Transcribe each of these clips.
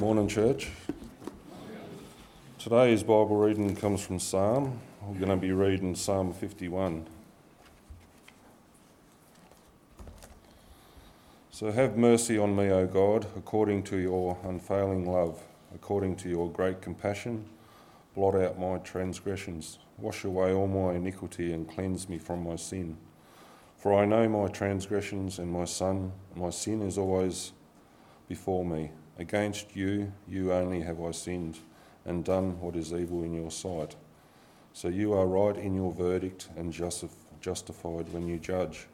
Morning, church. Today's Bible reading comes from Psalm. We're going to be reading Psalm 51. So have mercy on me, O God, according to your unfailing love, according to your great compassion. Blot out my transgressions, wash away all my iniquity, and cleanse me from my sin. For I know my transgressions and my son, my sin is always before me. Against you, you only have I sinned and done what is evil in your sight. So you are right in your verdict and justified when you judge.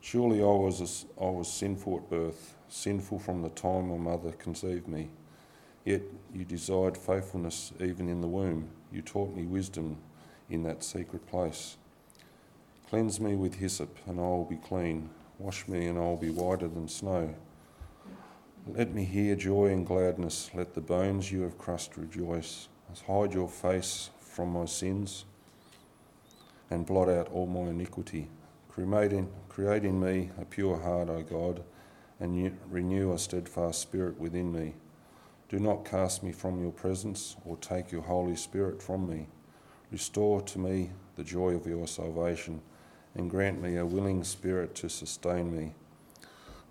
Surely I was, I was sinful at birth, sinful from the time my mother conceived me. Yet you desired faithfulness even in the womb. You taught me wisdom in that secret place. Cleanse me with hyssop, and I will be clean. Wash me, and I will be whiter than snow. Let me hear joy and gladness. Let the bones you have crushed rejoice. Hide your face from my sins and blot out all my iniquity. Create in, create in me a pure heart, O God, and renew a steadfast spirit within me. Do not cast me from your presence or take your Holy Spirit from me. Restore to me the joy of your salvation and grant me a willing spirit to sustain me.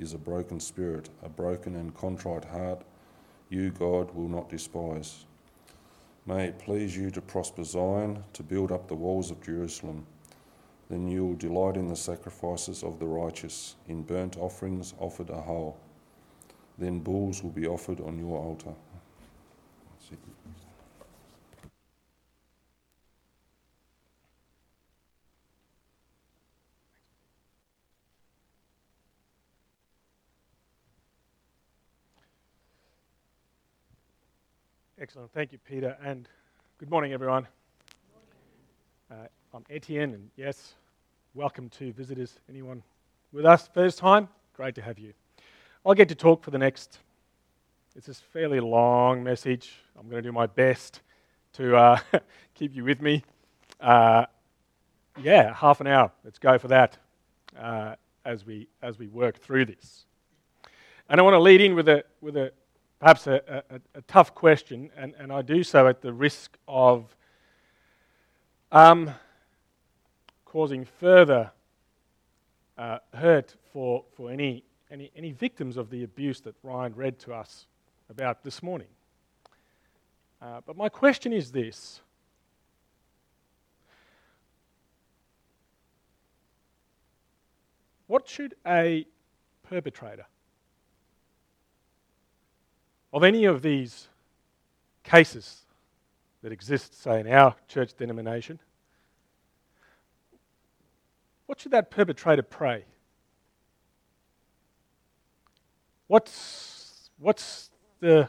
is a broken spirit, a broken and contrite heart, you, God, will not despise. May it please you to prosper Zion, to build up the walls of Jerusalem. Then you will delight in the sacrifices of the righteous, in burnt offerings offered a whole. Then bulls will be offered on your altar. Excellent. Thank you, Peter. And good morning, everyone. Uh, I'm Etienne, and yes, welcome to visitors. Anyone with us first time? Great to have you. I'll get to talk for the next, it's a fairly long message. I'm going to do my best to uh, keep you with me. Uh, yeah, half an hour. Let's go for that uh, as, we, as we work through this. And I want to lead in with a, with a, perhaps a, a, a, tough question, and, and I do so at the risk of um, causing further uh, hurt for, for any, any, any victims of the abuse that Ryan read to us about this morning. Uh, but my question is this. What should a perpetrator of any of these cases that exist, say, in our church denomination, what should that perpetrator pray? What's, what's the,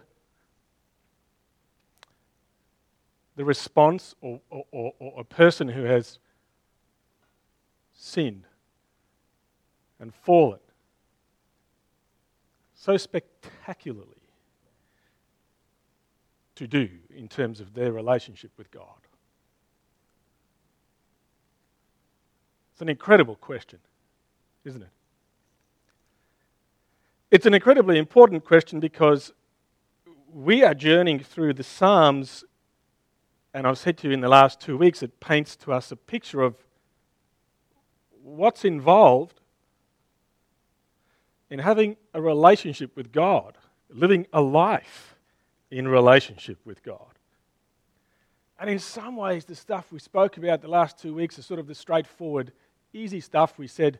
the response or, or, or, or a person who has sinned and fallen so spectacularly to do in terms of their relationship with God? It's an incredible question, isn't it? It's an incredibly important question because we are journeying through the Psalms, and I've said to you in the last two weeks, it paints to us a picture of what's involved in having a relationship with God, living a life in relationship with God. And in some ways, the stuff we spoke about the last two weeks is sort of the straightforward, easy stuff. We said,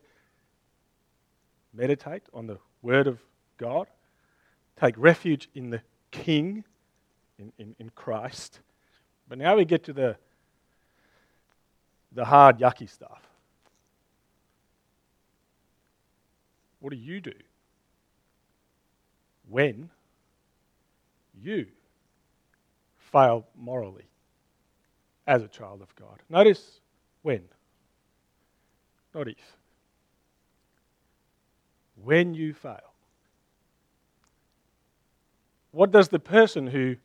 meditate on the Word of God, take refuge in the King, in, in, in Christ. But now we get to the, the hard, yucky stuff. What do you do? When you fail morally as a child of God. Notice when, not if. When you fail. What does the person who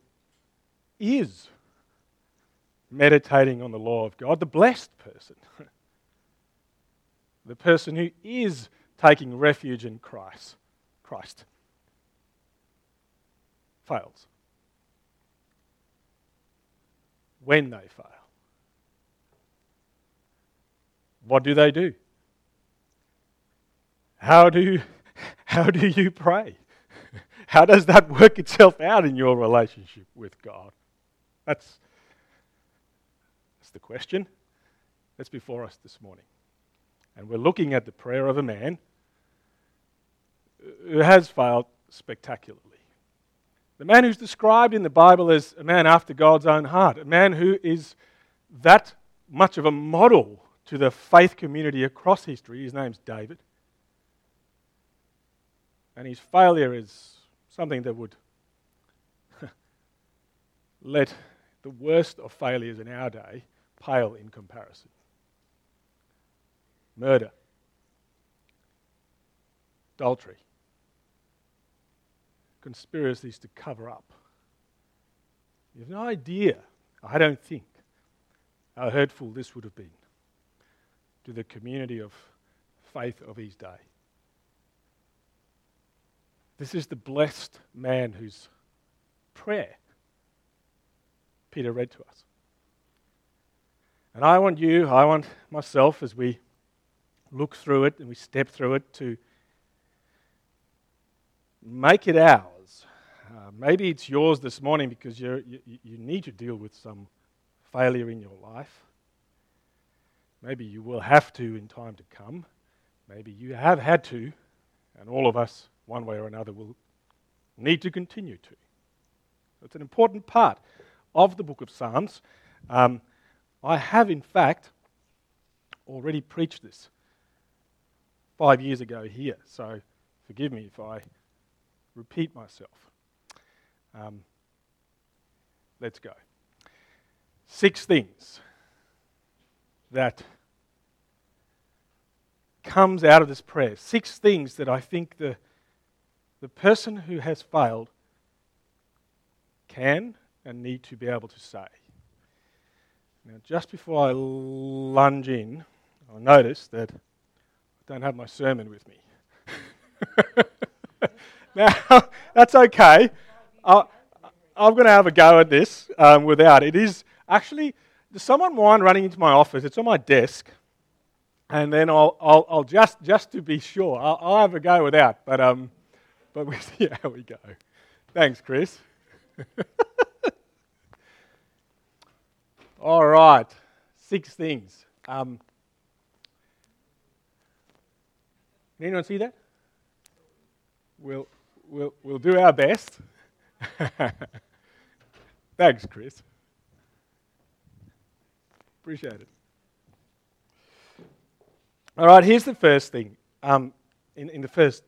is meditating on the law of God, the blessed person, the person who is taking refuge in Christ, Christ, fails? when they fail. What do they do? How do, how do you pray? How does that work itself out in your relationship with God? That's, that's the question that's before us this morning. And we're looking at the prayer of a man who has failed spectacularly. The man who's described in the Bible as a man after God's own heart, a man who is that much of a model to the faith community across history. His name's David. And his failure is something that would let the worst of failures in our day pale in comparison. Murder, adultery, conspiracies to cover up. You have no idea, I don't think, how hurtful this would have been to the community of faith of his day. This is the blessed man whose prayer Peter read to us. And I want you, I want myself, as we look through it and we step through it, to make it ours uh, maybe it's yours this morning because you you, need to deal with some failure in your life. Maybe you will have to in time to come. Maybe you have had to, and all of us, one way or another, will need to continue to. It's an important part of the book of Psalms. Um, I have, in fact, already preached this five years ago here, so forgive me if I repeat myself. Um, let's go. Six things that comes out of this prayer. Six things that I think the, the person who has failed can and need to be able to say. Now, just before I lunge in, I notice that I don't have my sermon with me. now, that's okay. I, am going to have a go at this um, without. It is actually, someone mind running into my office. It's on my desk. And then I'll, I'll, I'll just, just to be sure, I'll, I'll, have a go without. But, um, but we'll see how we go. Thanks, Chris. All right, six things. Um, anyone see that? We'll, we'll, we'll do our best. Thanks, Chris. Appreciate it. All right, here's the first thing um, in, in the first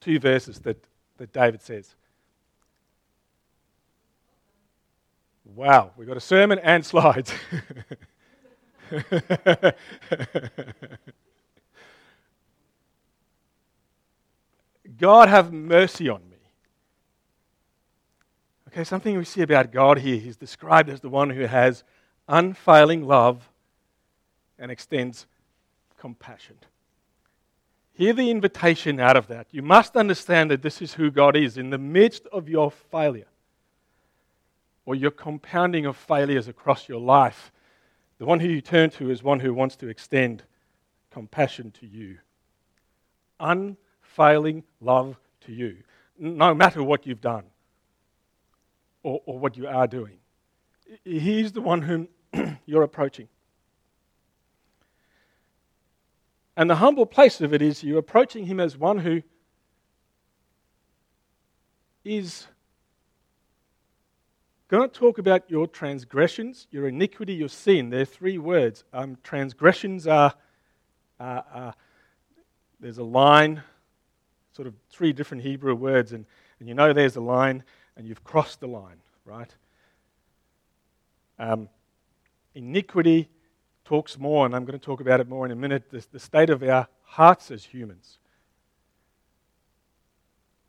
two verses that, that David says. Wow, we've got a sermon and slides. God have mercy on me Okay, something we see about God here. He's described as the one who has unfailing love and extends compassion. Hear the invitation out of that. You must understand that this is who God is in the midst of your failure or your compounding of failures across your life. The one who you turn to is one who wants to extend compassion to you, unfailing love to you, no matter what you've done or, or what you are doing. He's the one whom you're approaching. And the humble place of it is you're approaching him as one who is going to talk about your transgressions, your iniquity, your sin. There are three words. Um, transgressions are, uh, uh, there's a line, sort of three different Hebrew words, and, and you know there's a line and you've crossed the line, right? Um, iniquity talks more, and I'm going to talk about it more in a minute, the, the state of our hearts as humans.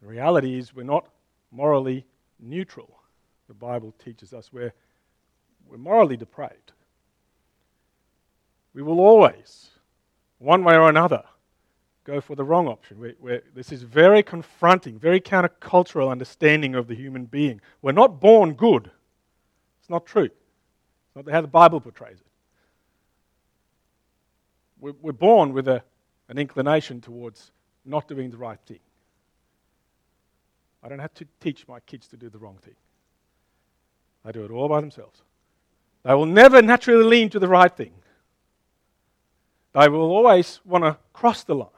The reality is, we're not morally neutral. The Bible teaches us we're, we're morally depraved. We will always, one way or another, go for the wrong option. We're, we're, this is very confronting, very countercultural understanding of the human being. We're not born good. It's not true. It's not how the Bible portrays it. We're, we're born with a, an inclination towards not doing the right thing. I don't have to teach my kids to do the wrong thing. They do it all by themselves. They will never naturally lean to the right thing. They will always want to cross the line?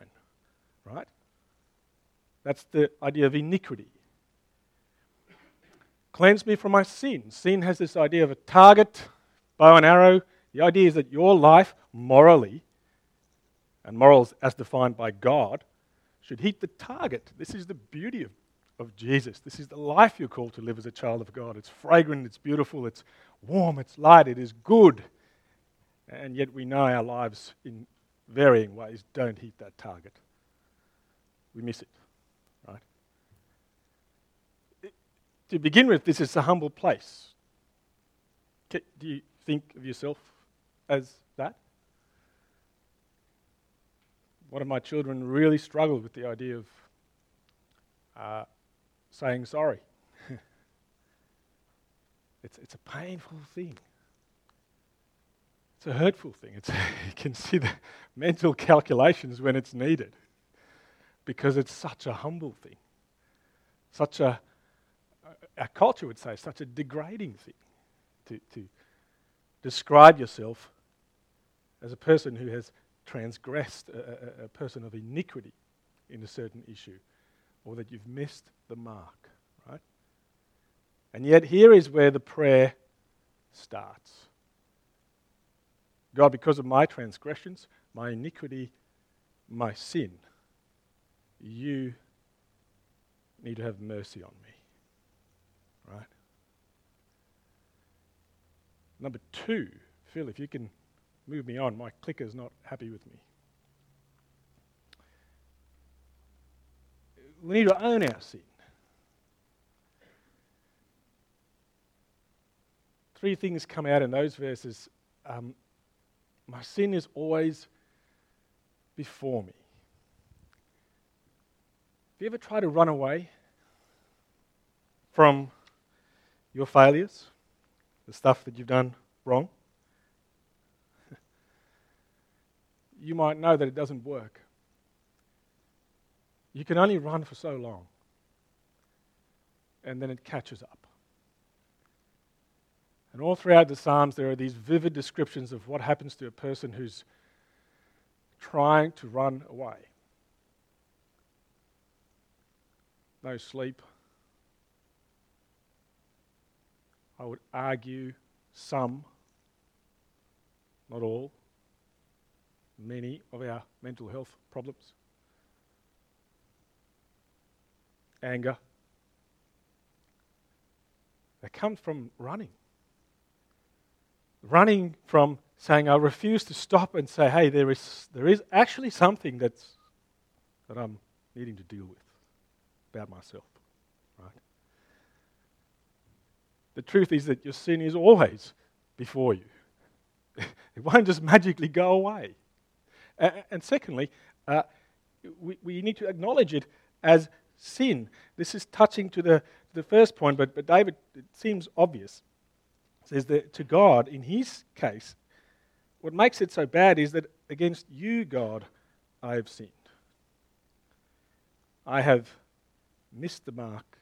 That's the idea of iniquity. Cleanse me from my sin. Sin has this idea of a target, bow and arrow. The idea is that your life, morally, and morals as defined by God, should hit the target. This is the beauty of of Jesus. This is the life you're called to live as a child of God. It's fragrant, it's beautiful, it's warm, it's light, it is good. And yet we know our lives in varying ways don't hit that target. We miss it, right? To begin with, this is a humble place. Do you think of yourself as that? One of my children really struggled with the idea of uh, saying sorry. it's, it's a painful thing. It's a hurtful thing. It's, you can see the mental calculations when it's needed because it's such a humble thing. Such a, our culture would say, such a degrading thing to, to describe yourself as a person who has transgressed, a, a, a person of iniquity in a certain issue or that you've missed the mark, right? And yet, here is where the prayer starts God, because of my transgressions, my iniquity, my sin, you need to have mercy on me. Number two, Phil, if you can move me on, my clicker's not happy with me. We need to own our sin. Three things come out in those verses. Um, my sin is always before me. Have you ever tried to run away from your failures, the stuff that you've done wrong? you might know that it doesn't work. You can only run for so long, and then it catches up. And all throughout the Psalms, there are these vivid descriptions of what happens to a person who's trying to run away. No sleep. I would argue some, not all, many of our mental health problems. anger. They come from running. Running from saying, I refuse to stop and say, hey, there is, there is actually something that's, that I'm needing to deal with about myself. Right? The truth is that your sin is always before you. it won't just magically go away. And secondly, uh, we, we need to acknowledge it as sin. This is touching to the, the first point, but, but David, it seems obvious. Says that to God, in his case, what makes it so bad is that against you, God, I have sinned. I have missed the mark,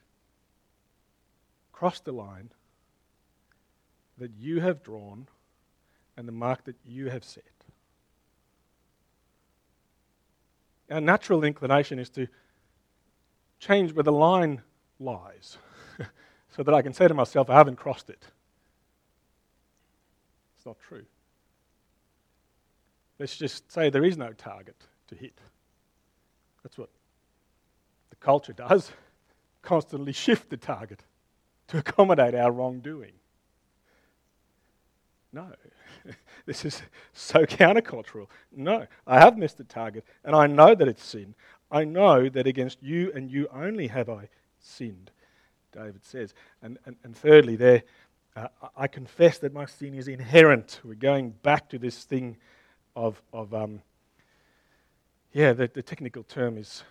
crossed the line that you have drawn, and the mark that you have set. Our natural inclination is to change where the line lies so that I can say to myself, I haven't crossed it. It's not true. Let's just say there is no target to hit. That's what the culture does constantly shift the target to accommodate our wrongdoing. No. this is so countercultural. No. I have missed the target, and I know that it's sin. I know that against you and you only have I sinned, David says. And, and, and thirdly, there, uh, I confess that my sin is inherent. We're going back to this thing of, of um, yeah, the, the technical term is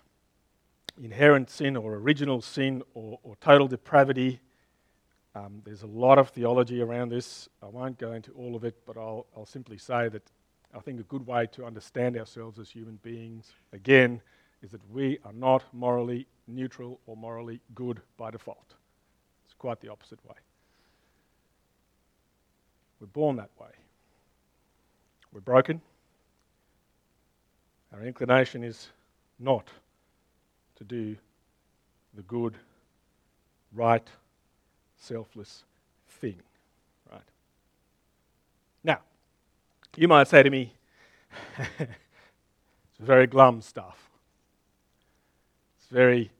inherent sin or original sin or, or total depravity. Um, there's a lot of theology around this. I won't go into all of it, but I'll, I'll simply say that I think a good way to understand ourselves as human beings, again, is that we are not morally neutral or morally good by default. It's quite the opposite way. We're born that way. We're broken. Our inclination is not to do the good, right, selfless thing. Right? Now, you might say to me, it's very glum stuff. It's very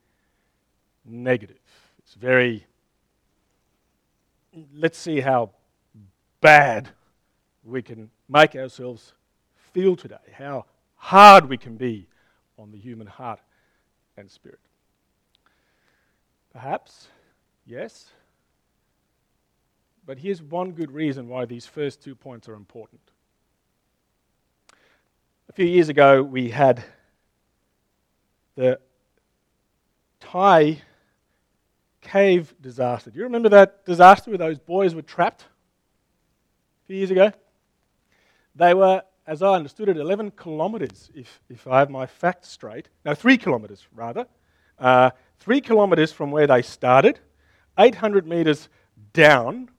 negative. It's very, let's see how bad we can make ourselves feel today, how hard we can be on the human heart and spirit. Perhaps, yes. But here's one good reason why these first two points are important. A few years ago, we had the Thai cave disaster. Do you remember that disaster where those boys were trapped a few years ago? They were as I understood it, 11 kilometres, if, if I have my facts straight. No, three kilometres, rather. Uh, three kilometres from where they started, 800 metres down.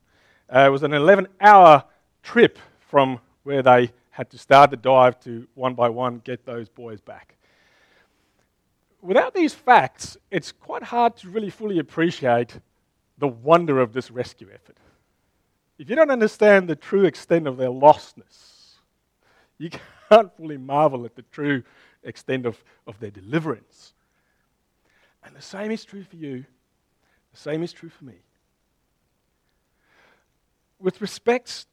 Uh, it was an 11 hour trip from where they had to start the dive to one by one get those boys back. Without these facts, it's quite hard to really fully appreciate the wonder of this rescue effort. If you don't understand the true extent of their lostness, you can't fully marvel at the true extent of, of their deliverance. And the same is true for you, the same is true for me. With respect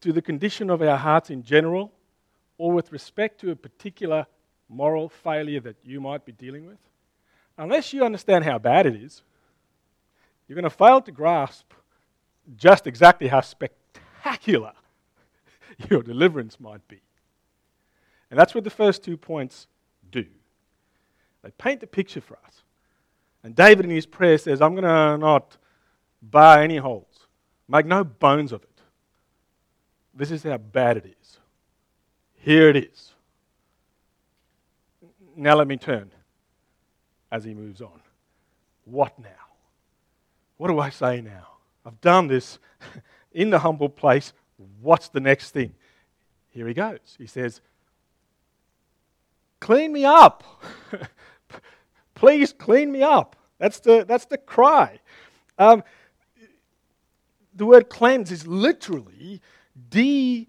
to the condition of our hearts in general, or with respect to a particular moral failure that you might be dealing with, unless you understand how bad it is, you're going to fail to grasp just exactly how spectacular your deliverance might be. And that's what the first two points do. They paint the picture for us. And David in his prayer says, I'm going to not bar any holes, make no bones of it. This is how bad it is. Here it is. Now let me turn as he moves on. What now? What do I say now? I've done this in the humble place. What's the next thing? Here he goes. He says, Clean me up. Please clean me up. That's the, that's the cry. Um, the word cleanse is literally de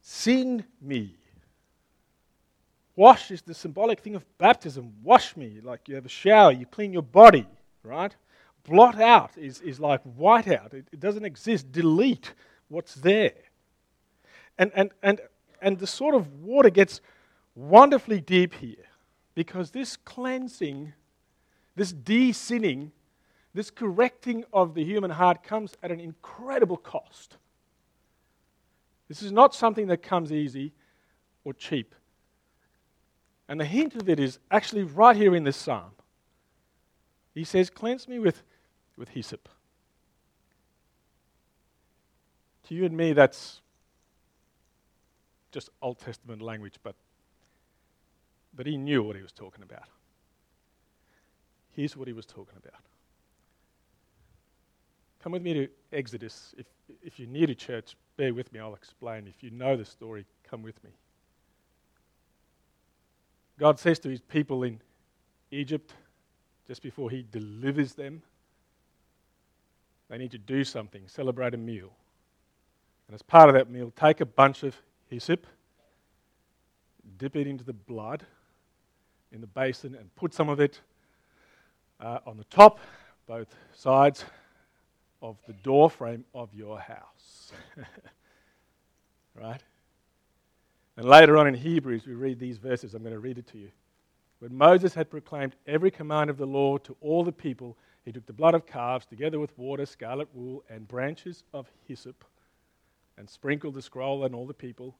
sin me. Wash is the symbolic thing of baptism. Wash me, like you have a shower, you clean your body, right? Blot out is, is like white out. It, it doesn't exist. Delete what's there. And, and, and, and the sort of water gets wonderfully deep here because this cleansing, this de sinning, this correcting of the human heart comes at an incredible cost. This is not something that comes easy or cheap. And the hint of it is actually right here in this psalm. He says, Cleanse me with, with hyssop. To you and me, that's just Old Testament language, but but he knew what he was talking about. Here's what he was talking about. Come with me to Exodus. If, if you're near to church, bear with me, I'll explain. If you know the story, come with me. God says to his people in Egypt, just before he delivers them, they need to do something, celebrate a meal. And as part of that meal, take a bunch of hyssop, dip it into the blood, in the basin and put some of it uh, on the top, both sides of the doorframe of your house. Right? And later on in Hebrews, we read these verses. I'm going to read it to you. When Moses had proclaimed every command of the law to all the people, he took the blood of calves together with water, scarlet wool, and branches of hyssop and sprinkled the scroll on all the people.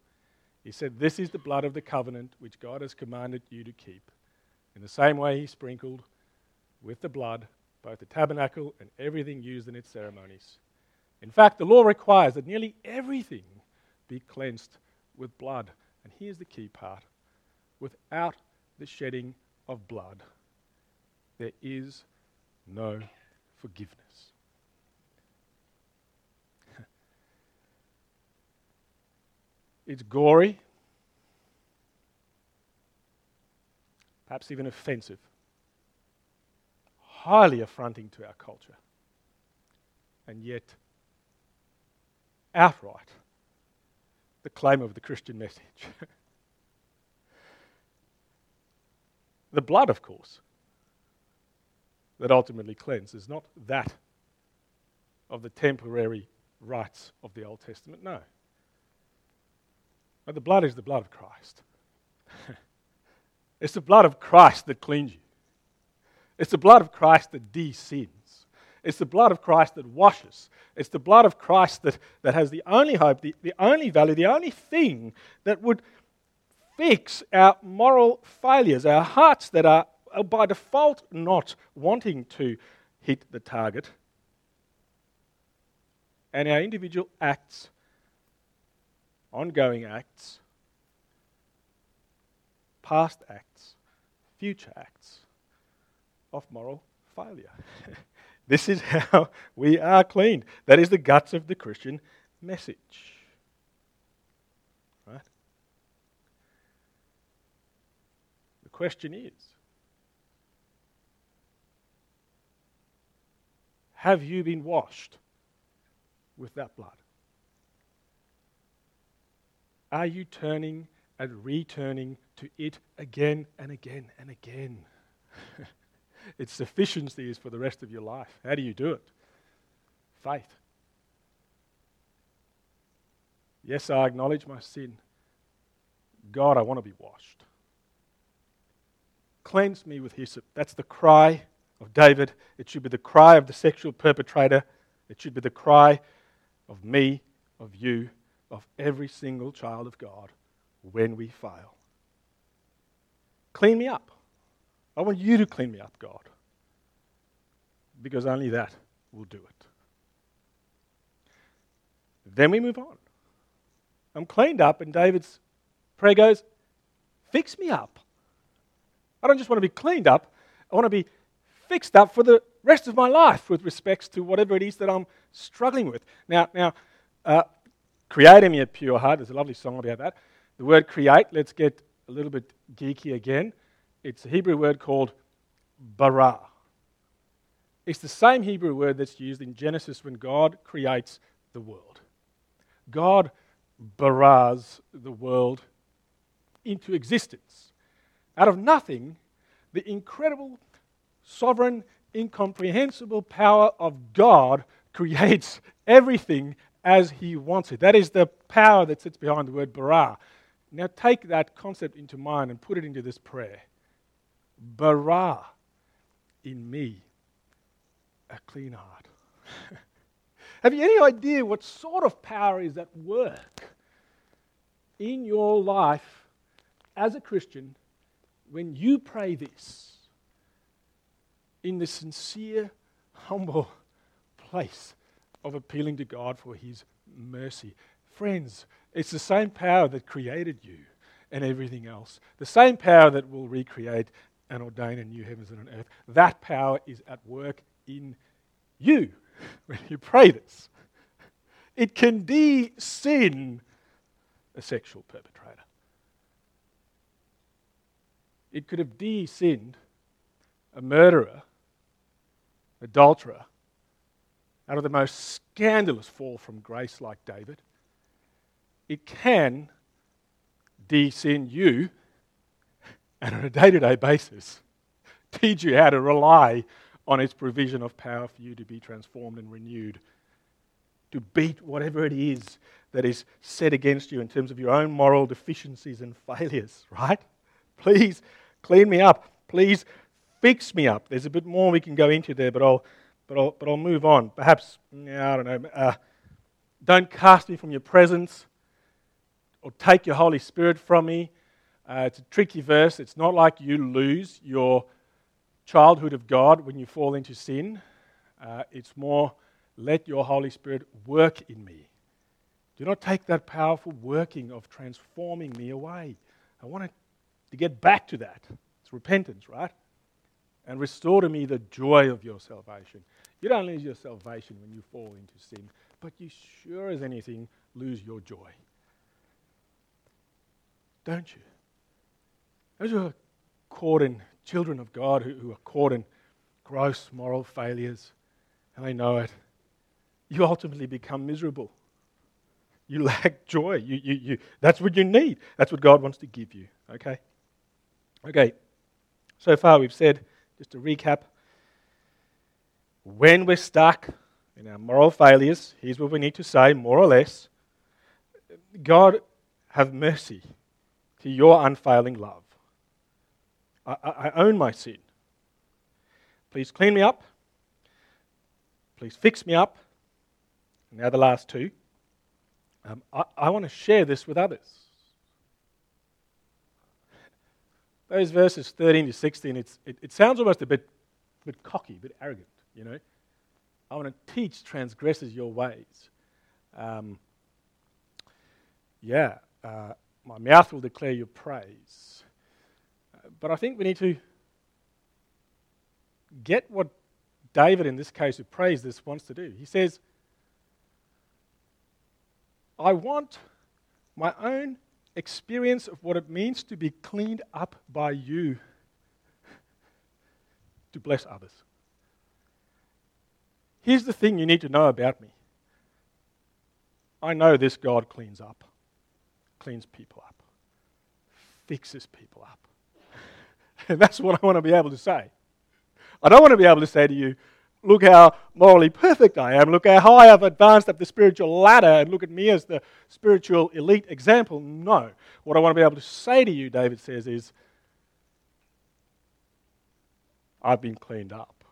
He said, This is the blood of the covenant which God has commanded you to keep. In the same way, he sprinkled with the blood both the tabernacle and everything used in its ceremonies. In fact, the law requires that nearly everything be cleansed with blood. And here's the key part without the shedding of blood, there is no forgiveness. it's gory, perhaps even offensive, highly affronting to our culture, and yet outright the claim of the Christian message. the blood, of course, that ultimately cleanses, not that of the temporary rites of the Old Testament. No. But the blood is the blood of Christ. it's the blood of Christ that cleans you. It's the blood of Christ that de-sins. It's the blood of Christ that washes. It's the blood of Christ that, that has the only hope, the, the only value, the only thing that would fix our moral failures, our hearts that are by default not wanting to hit the target, and our individual acts, ongoing acts, past acts, future acts of moral failure. this is how we are cleaned. That is the guts of the Christian message. Right? The question is Have you been washed with that blood? Are you turning and returning to it again and again and again? its sufficiency is for the rest of your life. How do you do it? Faith. Yes, I acknowledge my sin. God, I want to be washed. Cleanse me with hyssop. That's the cry of David. It should be the cry of the sexual perpetrator. It should be the cry of me, of you, of every single child of God when we fail. Clean me up. I want you to clean me up, God. Because only that will do it. Then we move on. I'm cleaned up, and David's prayer goes, Fix me up. I don't just want to be cleaned up, I want to be fixed up for the rest of my life with respects to whatever it is that I'm struggling with. Now, now, uh, creating me a pure heart. There's a lovely song about that. The word create. Let's get a little bit geeky again. It's a Hebrew word called bara. It's the same Hebrew word that's used in Genesis when God creates the world. God baras the world into existence. Out of nothing, the incredible sovereign, incomprehensible power of God creates everything as He wants it. That is the power that sits behind the word bara. Now take that concept into mind and put it into this prayer. Bara in me a clean heart. Have you any idea what sort of power is at work in your life as a Christian when you pray this? in the sincere, humble place of appealing to God for His mercy. Friends, it's the same power that created you and everything else, the same power that will recreate and ordain a new heavens and an earth. That power is at work in you when you pray this. It can de sin a sexual perpetrator. It could have de sinned a murderer adulterer, out of the most scandalous fall from grace like David, it can de sin you and on a day to day basis teach you how to rely on its provision of power for you to be transformed and renewed to beat whatever it is that is set against you in terms of your own moral deficiencies and failures, right? Please clean me up. Please fix me up. There's a bit more we can go into there, but I'll, but I'll, but I'll move on. Perhaps, I don't know, uh, don't cast me from your presence or take your Holy Spirit from me. Uh, it's a tricky verse. It's not like you lose your childhood of God when you fall into sin. Uh, it's more, let your Holy Spirit work in me. Do not take that powerful working of transforming me away. I want to get back to that. It's repentance, right? And restore to me the joy of your salvation. You don't lose your salvation when you fall into sin, but you sure as anything lose your joy. Don't you? Those who are caught in children of God, who, who are caught in gross moral failures, and they know it, you ultimately become miserable. You lack joy. You, you, you, that's what you need. That's what God wants to give you. Okay? Okay. So far, we've said, just to recap, when we're stuck in our moral failures, here's what we need to say, more or less God, have mercy to your unfailing love. I, I, own my sin. Please clean me up. Please fix me up. And Now, the last two. Um, I, I want to share this with others. Those verses 13 to 16, it, it sounds almost a bit, bit cocky, a bit arrogant, you know. I want to teach transgressors your ways. Um, yeah, uh, my mouth will declare your praise. But I think we need to get what David, in this case, who prays this, wants to do. He says, I want my own experience of what it means to be cleaned up by you to bless others. Here's the thing you need to know about me I know this God cleans up, cleans people up, fixes people up. and that's what I want to be able to say. I don't want to be able to say to you, look how morally perfect I am, look how high I've advanced up the spiritual ladder, and look at me as the spiritual elite example. No. What I want to be able to say to you, David says, is I've been cleaned up.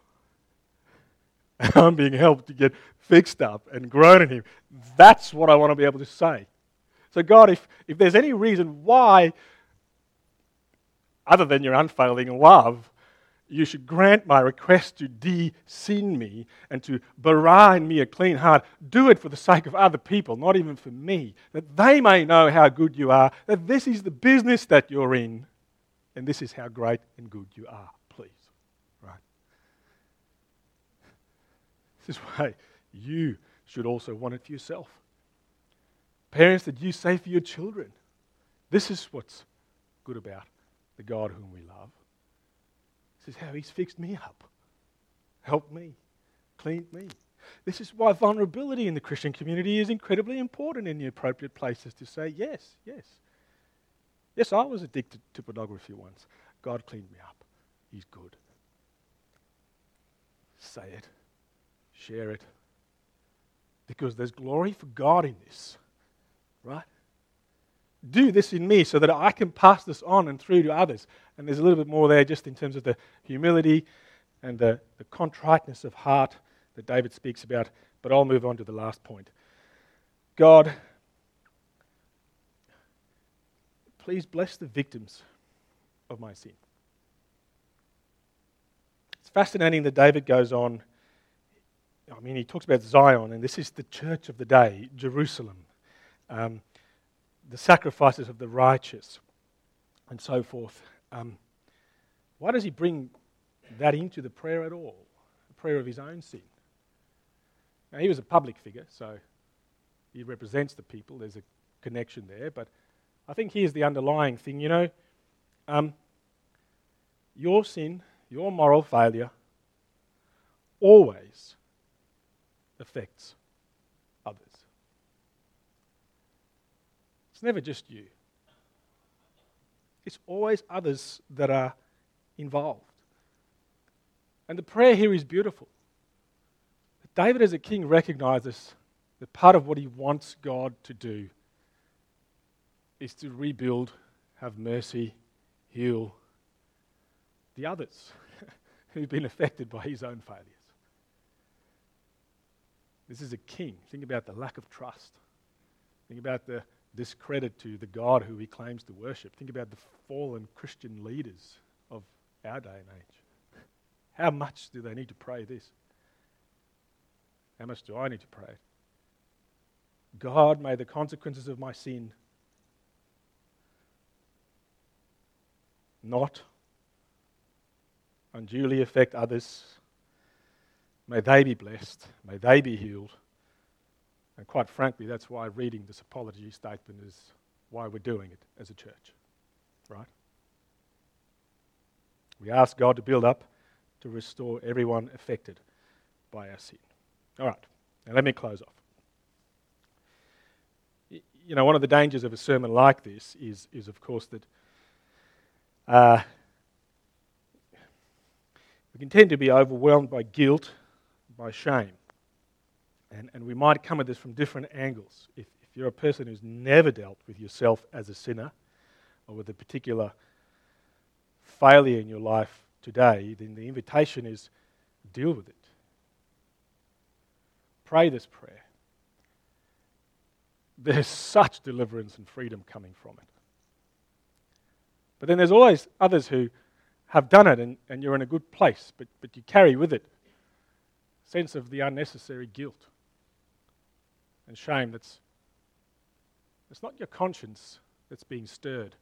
I'm being helped to get fixed up and grown in Him. That's what I want to be able to say. So, God, if, if there's any reason why, other than your unfailing love, you should grant my request to de-sin me and to bara in me a clean heart. Do it for the sake of other people, not even for me, that they may know how good you are, that this is the business that you're in, and this is how great and good you are, please. Right? This is why you should also want it for yourself. Parents, that you say for your children, this is what's good about the God whom we love. This is how He's fixed me up, helped me, cleaned me. This is why vulnerability in the Christian community is incredibly important in the appropriate places to say, yes, yes. Yes, I was addicted to pornography once. God cleaned me up. He's good. Say it, share it, because there's glory for God in this, right? Do this in me so that I can pass this on and through to others. And there's a little bit more there just in terms of the humility and the, the contriteness of heart that David speaks about. But I'll move on to the last point. God, please bless the victims of my sin. It's fascinating that David goes on. I mean, he talks about Zion, and this is the church of the day, Jerusalem. Um, the sacrifices of the righteous, and so forth. Um, why does he bring that into the prayer at all? The prayer of his own sin. Now, he was a public figure, so he represents the people. There's a connection there. But I think here's the underlying thing you know, um, your sin, your moral failure, always affects never just you, it's always others that are involved. And the prayer here is beautiful. David, as a king, recognizes that part of what he wants God to do is to rebuild, have mercy, heal the others who've been affected by his own failures. This is a king. Think about the lack of trust. Think about the discredit to the God who he claims to worship. Think about the fallen Christian leaders of our day and age. How much do they need to pray this? How much do I need to pray? it? God, may the consequences of my sin not unduly affect others. May they be blessed. May they be healed. And quite frankly, that's why reading this apology statement is why we're doing it as a church. Right? We ask God to build up, to restore everyone affected by our sin. All right, now let me close off. You know, one of the dangers of a sermon like this is, is of course, that uh, we can tend to be overwhelmed by guilt, by shame. And, and we might come at this from different angles. If, if you're a person who's never dealt with yourself as a sinner or with a particular failure in your life today, then the invitation is deal with it. Pray this prayer. There's such deliverance and freedom coming from it. But then there's always others who have done it and, and you're in a good place, but, but you carry with it a sense of the unnecessary guilt and shame that's it's not your conscience that's being stirred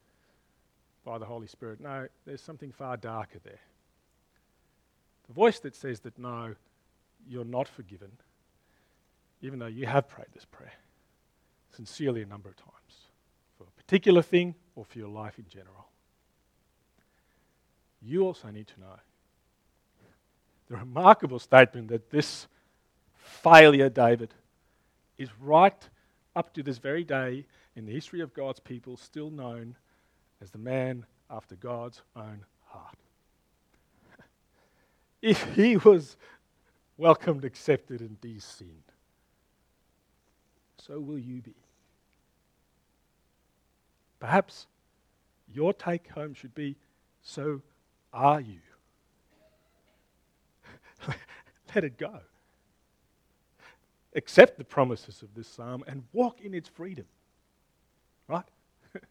by the Holy Spirit. No, there's something far darker there. The voice that says that no, you're not forgiven, even though you have prayed this prayer sincerely a number of times for a particular thing or for your life in general. You also need to know the remarkable statement that this failure, David, is right up to this very day in the history of God's people still known as the man after God's own heart. if he was welcomed, accepted, and descended, so will you be. Perhaps your take home should be so are you? Let it go accept the promises of this psalm and walk in its freedom. Right?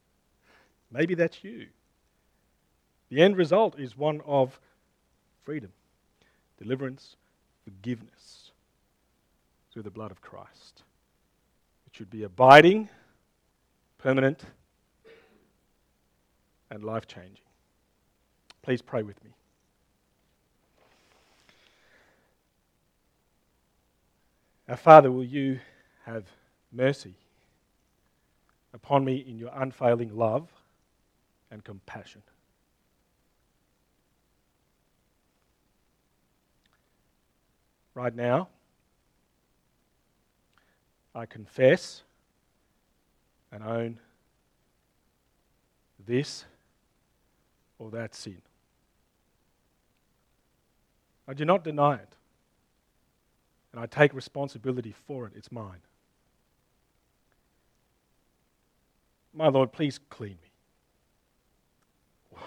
Maybe that's you. The end result is one of freedom, deliverance, forgiveness through the blood of Christ. It should be abiding, permanent, and life changing. Please pray with me. Our Father, will you have mercy upon me in your unfailing love and compassion? Right now, I confess and own this or that sin. I do not deny it and I take responsibility for it. It's mine. My Lord, please clean me.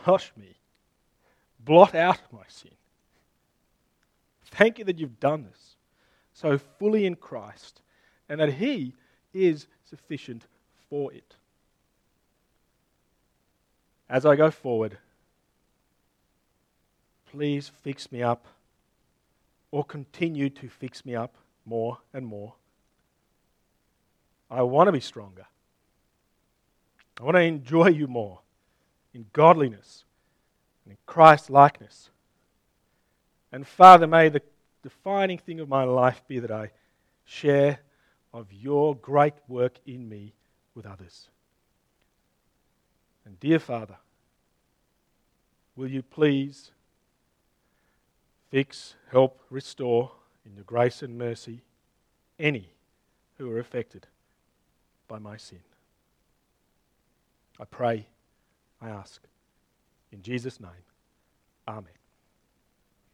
Wash me. Blot out my sin. Thank you that you've done this so fully in Christ and that He is sufficient for it. As I go forward, please fix me up or continue to fix me up more and more. I want to be stronger. I want to enjoy you more in godliness and in Christ likeness. And Father, may the defining thing of my life be that I share of your great work in me with others. And dear Father, will you please Fix, help, restore in your grace and mercy any who are affected by my sin. I pray, I ask, in Jesus' name, Amen.